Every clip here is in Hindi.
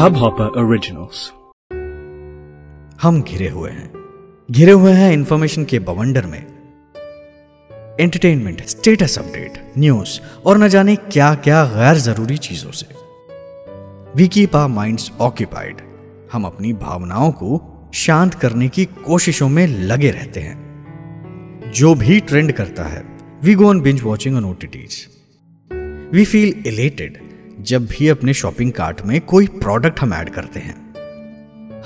Hubhopper Originals. हम घिरे हुए हैं। घिरे हुए हैं इंफॉर्मेशन के बवंडर में। एंटरटेनमेंट स्टेटस अपडेट न्यूज़ और न जाने क्या क्या गैर ज़रूरी चीज़ों से। We keep our minds occupied हम अपनी भावनाओं को शांत करने की कोशिशों में लगे रहते हैं। जो भी ट्रेंड करता है we go on binge watching on OTTs we feel elated जब भी अपने शॉपिंग कार्ट में कोई प्रोडक्ट हम ऐड करते हैं,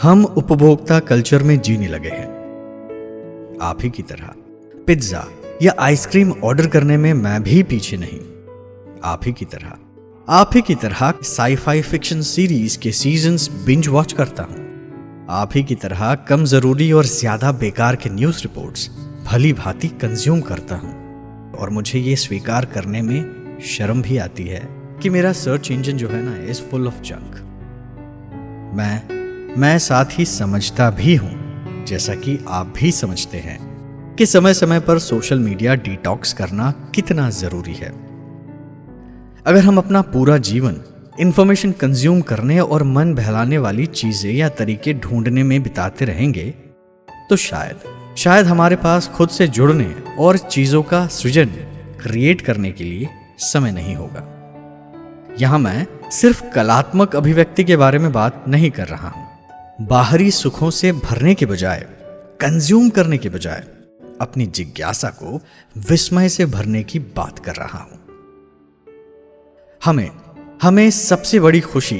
हम उपभोक्ता कल्चर में जीने लगे हैं। आप ही की तरह पिज्जा या आइसक्रीम ऑर्डर करने में मैं भी पीछे नहीं। आप ही की तरह, आप ही की तरह साईफाई फिक्शन सीरीज़ के सीजन्स बिंज वॉच करता हूँ। आप ही की तरह कम ज़रूरी और ज़्यादा बेकार के न्यूज़ रिपोर्ट्स भली भांति कंज्यूम करता हूँ। और मुझे ये स्वीकार करने में शर्म भी आती है कि मेरा सर्च इंजन जो है ना इज़ फुल ऑफ़ जंक मैं मैं साथ ही समझता भी हूँ, जैसा कि आप भी समझते हैं, कि समय समय पर सोशल मीडिया डिटॉक्स करना कितना ज़रूरी है। अगर हम अपना पूरा जीवन इंफॉर्मेशन कंज्यूम करने और मन बहलाने वाली चीज़ें या तरीके ढूँढने में बिताते रहेंगे तो शायद शायद हमारे पास खुद से जुड़ने और चीज़ों का सृजन क्रिएट करने के लिए समय नहीं होगा। यहाँ मैं सिर्फ़ कलात्मक अभिव्यक्ति के बारे में बात नहीं कर रहा हूँ। बाहरी सुखों से भरने के बजाय कंज्यूम करने के बजाय, अपनी जिज्ञासा को विस्मय से भरने की बात कर रहा हूँ। हमें हमें सबसे बड़ी खुशी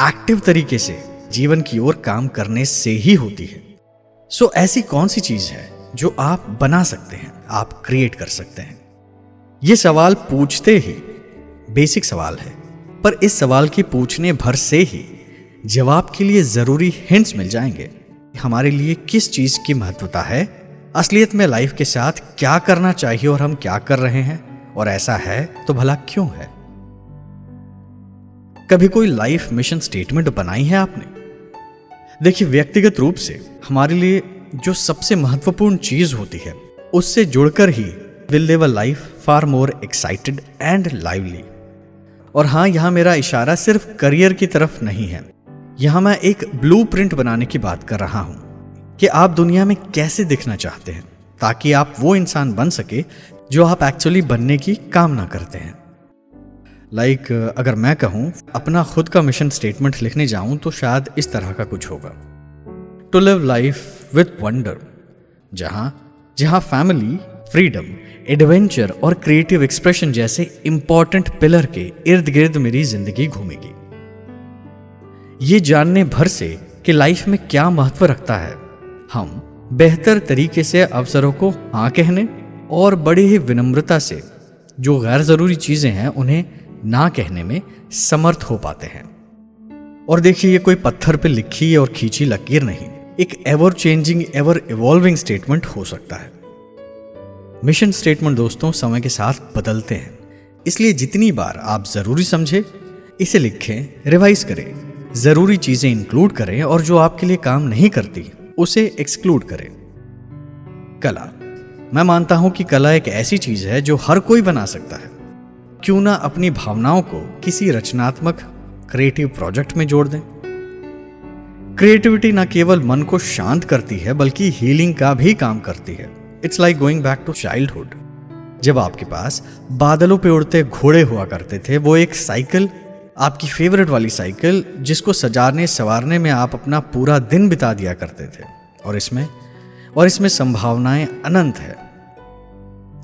एक्टिव तरीके से जीवन की ओर काम करने से ही होती है। सो ऐसी कौन सी चीज़ है जो आप बना सकते हैं, आप क्रिएट कर सकते हैं? ये सवाल पूछते ही बेसिक सवाल है पर इस सवाल के पूछने भर से ही जवाब के लिए ज़रूरी हिंट्स मिल जाएँगे हमारे लिए किस चीज़ की महत्वता है, असलियत में लाइफ के साथ क्या करना चाहिए और हम क्या कर रहे हैं, और ऐसा है तो भला क्यों है? कभी कोई लाइफ मिशन स्टेटमेंट बनाई है आपने? देखिए, व्यक्तिगत रूप से हमारे लिए जो सबसे महत्वपूर्ण चीज़ होती है, उससे जुड़कर ही will live a life far more excited and lively और हाँ यहाँ मेरा इशारा सिर्फ़ करियर की तरफ़ नहीं है। यहाँ मैं एक ब्लू बनाने की बात कर रहा हूँ कि आप दुनिया में कैसे दिखना चाहते हैं ताकि आप वो इंसान बन सके जो आप एक्चुअली बनने की कामना करते हैं। लाइक like, अगर मैं कहूँ अपना खुद का मिशन स्टेटमेंट लिखने जाऊँ तो शायद इस तरह का कुछ होगा। To live life with wonder जहाँ जहाँ फैमिली फ्रीडम एडवेंचर और क्रिएटिव एक्सप्रेशन जैसे इंपॉर्टेंट पिलर के इर्द गिर्द मेरी ज़िंदगी घूमेगी। ये जानने भर से कि लाइफ में क्या महत्व रखता है। हम बेहतर तरीके से अवसरों को हाँ कहने और बड़ी ही विनम्रता से जो गैर ज़रूरी चीज़ें हैं, उन्हें ना कहने में समर्थ हो पाते हैं। और देखिए, ये कोई पत्थर पे लिखी और खींची लकीर नहीं। एक ever changing ever evolving statement हो सकता है। मिशन स्टेटमेंट दोस्तों समय के साथ बदलते हैं। इसलिए जितनी बार आप ज़रूरी समझे, इसे लिखें, रिवाइज करें, ज़रूरी चीज़ें इंक्लूड करें और जो आपके लिए काम नहीं करती, उसे एक्सक्लूड करें। कला। मैं मानता हूँ कि कला एक ऐसी चीज़ है जो हर कोई बना सकता है। क्यों ना अपनी भावनाओं को किसी रचनात्मक क्रिएटिव प्रोजेक्ट में जोड़ दें। क्रिएटिविटी न केवल मन को शांत करती है, बल्कि हीलिंग का भी काम करती है। It's like going back to childhood जब आपके पास बादलों पे उड़ते घोड़े हुआ करते थे, वो एक साइकिल आपकी फेवरेट वाली साइकिल जिसको सजाने, संवारने में आप अपना पूरा दिन बिता दिया करते थे। और इसमें और इसमें संभावनाएँ अनंत है।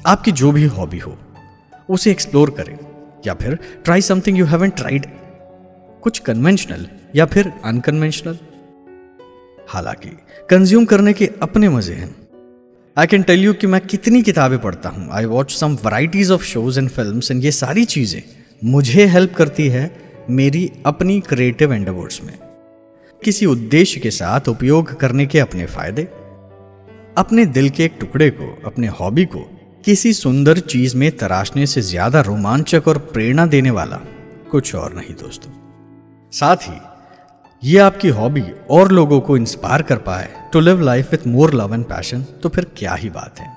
आपकी जो भी हॉबी हो, उसे एक्सप्लोर करें, या फिर try something you haven't tried कुछ कन्वेंशनल या फिर अनकन्वेंशनल हालाँकि कंज्यूम करने के अपने मज़े हैं। आई कैन टेल यू कि मैं कितनी किताबें पढ़ता हूँ। I watch some varieties of shows and film and ये सारी चीज़ें मुझे हेल्प करती है मेरी अपनी क्रिएटिव एंडवर्ड्स में। किसी उद्देश्य के साथ उपयोग करने के अपने फ़ायदे, अपने दिल के एक टुकड़े को, अपने हॉबी को किसी सुंदर चीज़ में तराशने से ज़्यादा रोमांचक और प्रेरणा देने वाला कुछ और नहीं दोस्तों। साथ ही ये आपकी हॉबी और लोगों को इंस्पायर कर पाए। To live life with more love and passion तो फिर क्या ही बात है।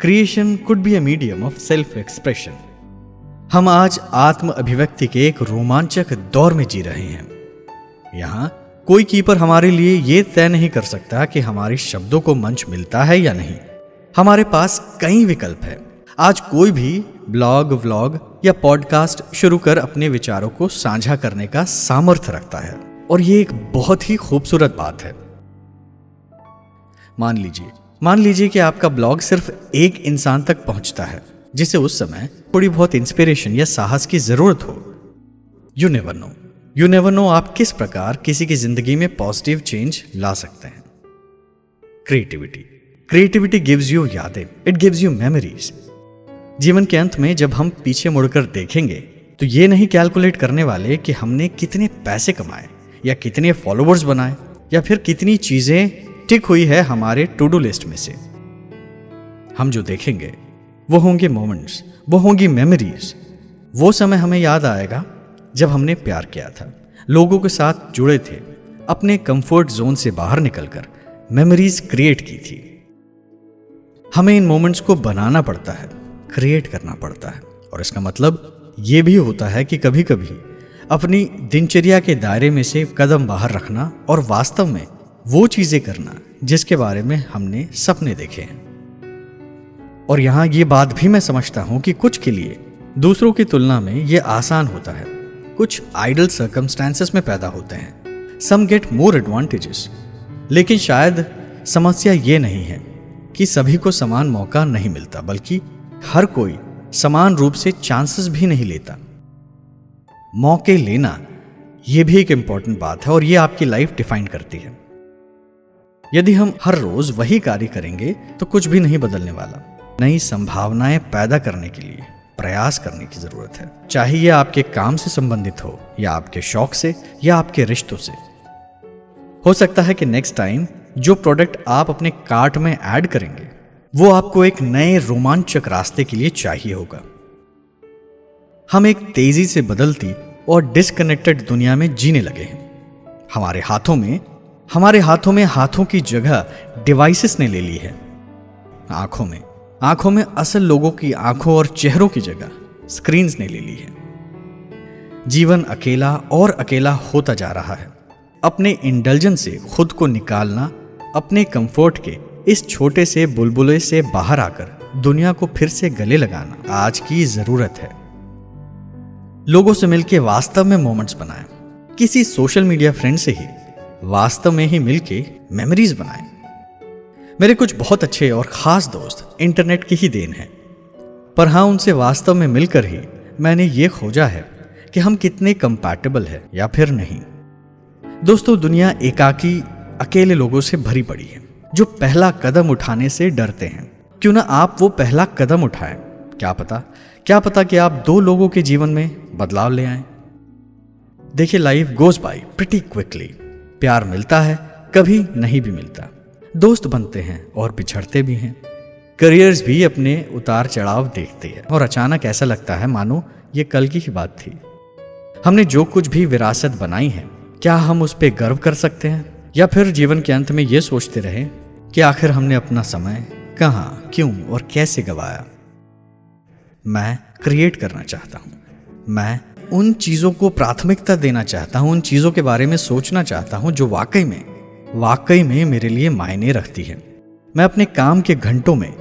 Creation could be a medium of self expression हम आज आत्म अभिव्यक्ति के एक रोमांचक दौर में जी रहे हैं। यहाँ, कोई कीपर हमारे लिए यह तय नहीं कर सकता कि हमारे शब्दों को मंच मिलता है या नहीं। हमारे पास कई विकल्प है। आज कोई भी ब्लॉग व्लॉग या पॉडकास्ट शुरू कर अपने विचारों को साझा करने का सामर्थ्य रखता है। और ये एक बहुत ही खूबसूरत बात है। मान लीजिए मान लीजिए कि आपका ब्लॉग सिर्फ़ एक इंसान तक पहुँचता है, जिसे उस समय थोड़ी बहुत इंस्पिरेशन या साहस की ज़रूरत हो। You never know you never know आप किस प्रकार किसी की ज़िंदगी में पॉजिटिव चेंज ला सकते हैं। क्रिएटिविटी क्रिएटिविटी गिव्स यू यादें। इट गिव्स यू मेमोरीज जीवन के अंत में जब हम पीछे मुड़कर देखेंगे तो ये नहीं कैलकुलेट करने वाले कि हमने कितने पैसे कमाए, या कितने फॉलोअर्स बनाए, या फिर कितनी चीज़ें टिक हुई है हमारे टू डू लिस्ट में से। हम जो देखेंगे, वो होंगे मोमेंट्स वो होंगी मेमोरीज वो समय हमें याद आएगा जब हमने प्यार किया था, लोगों के साथ जुड़े थे, अपने कंफर्ट जोन से बाहर निकलकर मेमोरीज क्रिएट की थी। हमें इन मोमेंट्स को बनाना पड़ता है। क्रिएट करना पड़ता है। और इसका मतलब ये भी होता है कि कभी कभी अपनी दिनचर्या के दायरे में से कदम बाहर रखना और वास्तव में वो चीज़ें करना जिसके बारे में हमने सपने देखे हैं। और यहाँ ये बात भी मैं समझता हूँ कि कुछ के लिए दूसरों की तुलना में यह आसान होता है। कुछ आइडल सर्कमस्टांसेस में पैदा होते हैं। सम गेट मोर एडवांटेजेस लेकिन शायद समस्या ये नहीं है कि सभी को समान मौका नहीं मिलता, बल्कि हर कोई समान रूप से चांसेस भी नहीं लेता। मौके लेना यह भी एक इंपॉर्टेंट बात है और यह आपकी लाइफ डिफाइन करती है। यदि हम हर रोज वही कार्य करेंगे तो कुछ भी नहीं बदलने वाला। नई संभावनाएँ पैदा करने के लिए प्रयास करने की ज़रूरत है। चाहे यह आपके काम से संबंधित हो, या आपके शौक से, या आपके रिश्तों से। हो सकता है कि नेक्स्ट टाइम जो प्रोडक्ट आप अपने कार्ट में ऐड करेंगे वो आपको एक नए रोमांचक रास्ते के लिए चाहिए होगा। हम एक तेज़ी से बदलती और डिसकनेक्टेड दुनिया में जीने लगे हैं। हमारे हाथों में, हमारे हाथों में हाथों की जगह डिवाइसेस ने ले ली है। आँखों में आँखों में असल लोगों की आँखों और चेहरों की जगह स्क्रीन ने ले ली है। जीवन अकेला और अकेला होता जा रहा है। अपने इंटेलिजेंस से खुद को निकालना, अपने कंफर्ट के इस छोटे से बुलबुले से बाहर आकर दुनिया को फिर से गले लगाना आज की ज़रूरत है। लोगों से मिलकर वास्तव में मोमेंट्स बनाएँ। किसी सोशल मीडिया फ्रेंड से ही वास्तव में ही मिलके मेमोरीज बनाएँ। मेरे कुछ बहुत अच्छे और खास दोस्त इंटरनेट की ही देन है। पर हाँ उनसे वास्तव में मिलकर ही मैंने ये खोजा है कि हम कितने कंपैटिबल है या फिर नहीं। दोस्तों, दुनिया एकाकी अकेले लोगों से भरी पड़ी है। जो पहला कदम उठाने से डरते हैं। क्यों ना आप वो पहला कदम उठाएँ? क्या पता? क्या पता कि आप दो लोगों के जीवन में बदलाव ले आए? देखिए life goes by pretty quickly प्यार मिलता है, कभी नहीं भी मिलता। दोस्त बनते हैं और पिछड़ते भी हैं। करियर्स भी अपने उतार चढ़ाव देखते हैं। और अचानक ऐसा लगता है, मानो ये कल की ही बात थी। हमने जो कुछ भी विरासत बनाई है, क्या हम उस पर गर्व कर सकते हैं? या फिर जीवन के अंत में ये सोचते रहे कि आखिर हमने अपना समय कहाँ, क्यों और कैसे गवाया? मैं क्रिएट करना चाहता हूँ। मैं उन चीज़ों को प्राथमिकता देना चाहता हूँ, उन चीज़ों के बारे में सोचना चाहता हूँ जो वाकई में वाकई में मेरे लिए मायने रखती है। मैं अपने काम के घंटों में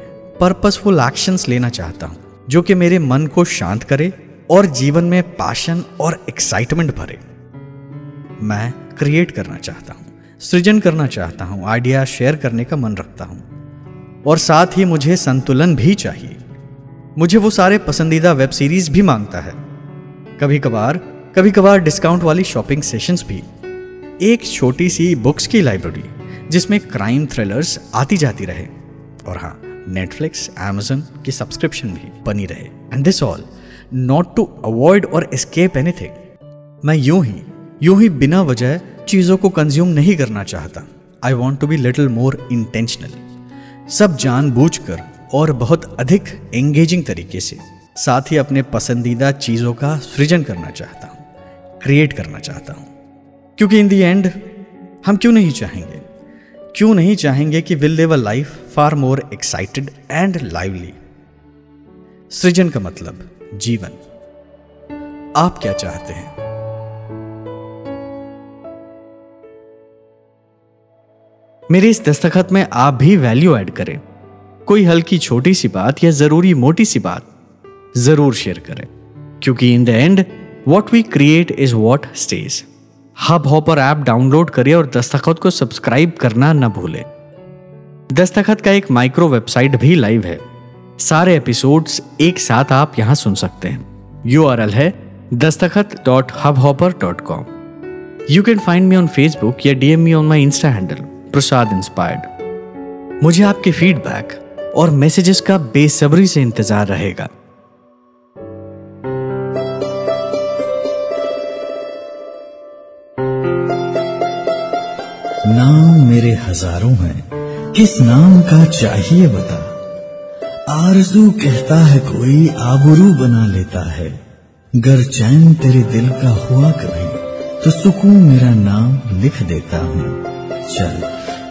पर्पसफुल एक्शंस लेना चाहता हूँ, जो कि मेरे मन को शांत करे और जीवन में पैशन और एक्साइटमेंट भरे। मैं क्रिएट करना चाहता हूँ। सृजन करना चाहता हूँ, आइडिया शेयर करने का मन रखता हूँ। और साथ ही मुझे संतुलन भी चाहिए। मुझे वो सारे पसंदीदा वेब सीरीज़ भी माँगता है। कभी कभार कभी कभार डिस्काउंट वाली शॉपिंग सेशंस भी। एक छोटी सी बुक्स की लाइब्रेरी, जिसमें क्राइम थ्रिलर्स आती जाती रहे। और हाँ नेटफ्लिक्स एमेजन की सब्सक्रिप्शन भी बनी रहे। And this all not to avoid और एस्केप एनीथिंग मैं यूँ ही यूँ ही बिना वजह चीज़ों को कंज्यूम नहीं करना चाहता। I want to be little more intentional सब जानबूझकर और बहुत अधिक एंगेजिंग तरीके से, साथ ही अपने पसंदीदा चीज़ों का सृजन करना चाहता हूँ क्रिएट करना चाहता हूँ। क्योंकि इन दी एंड हम क्यों नहीं चाहेंगे? क्यों नहीं चाहेंगे कि will live a life far more excited and lively सृजन का मतलब जीवन। आप क्या चाहते हैं? मेरे इस दस्तखत में आप भी वैल्यू ऐड करें। कोई हल्की छोटी सी बात या ज़रूरी मोटी सी बात ज़रूर शेयर करें। क्योंकि in the end what we create is what stage Hubhopper app download करें और दस्तखत को सब्सक्राइब करना न भूलें। दस्तखत का एक माइक्रो वेबसाइट भी लाइव है। सारे एपिसोड्स एक साथ आप यहाँ सुन सकते हैं। यूआरएल है दस्तखत dot Hubhopper dot com you can find me on Facebook या DM me on my insta handle Prasad inspired मुझे आपके फीडबैक और मैसेजेस का बेसब्री से इंतज़ार रहेगा। नाम मेरे हज़ारों हैं। किस नाम का चाहिए बता? आरज़ू कहता है कोई आबरू बना लेता है। गर चैन तेरे दिल का हुआ कभी तो सुकून मेरा नाम लिख देता हूँ। चल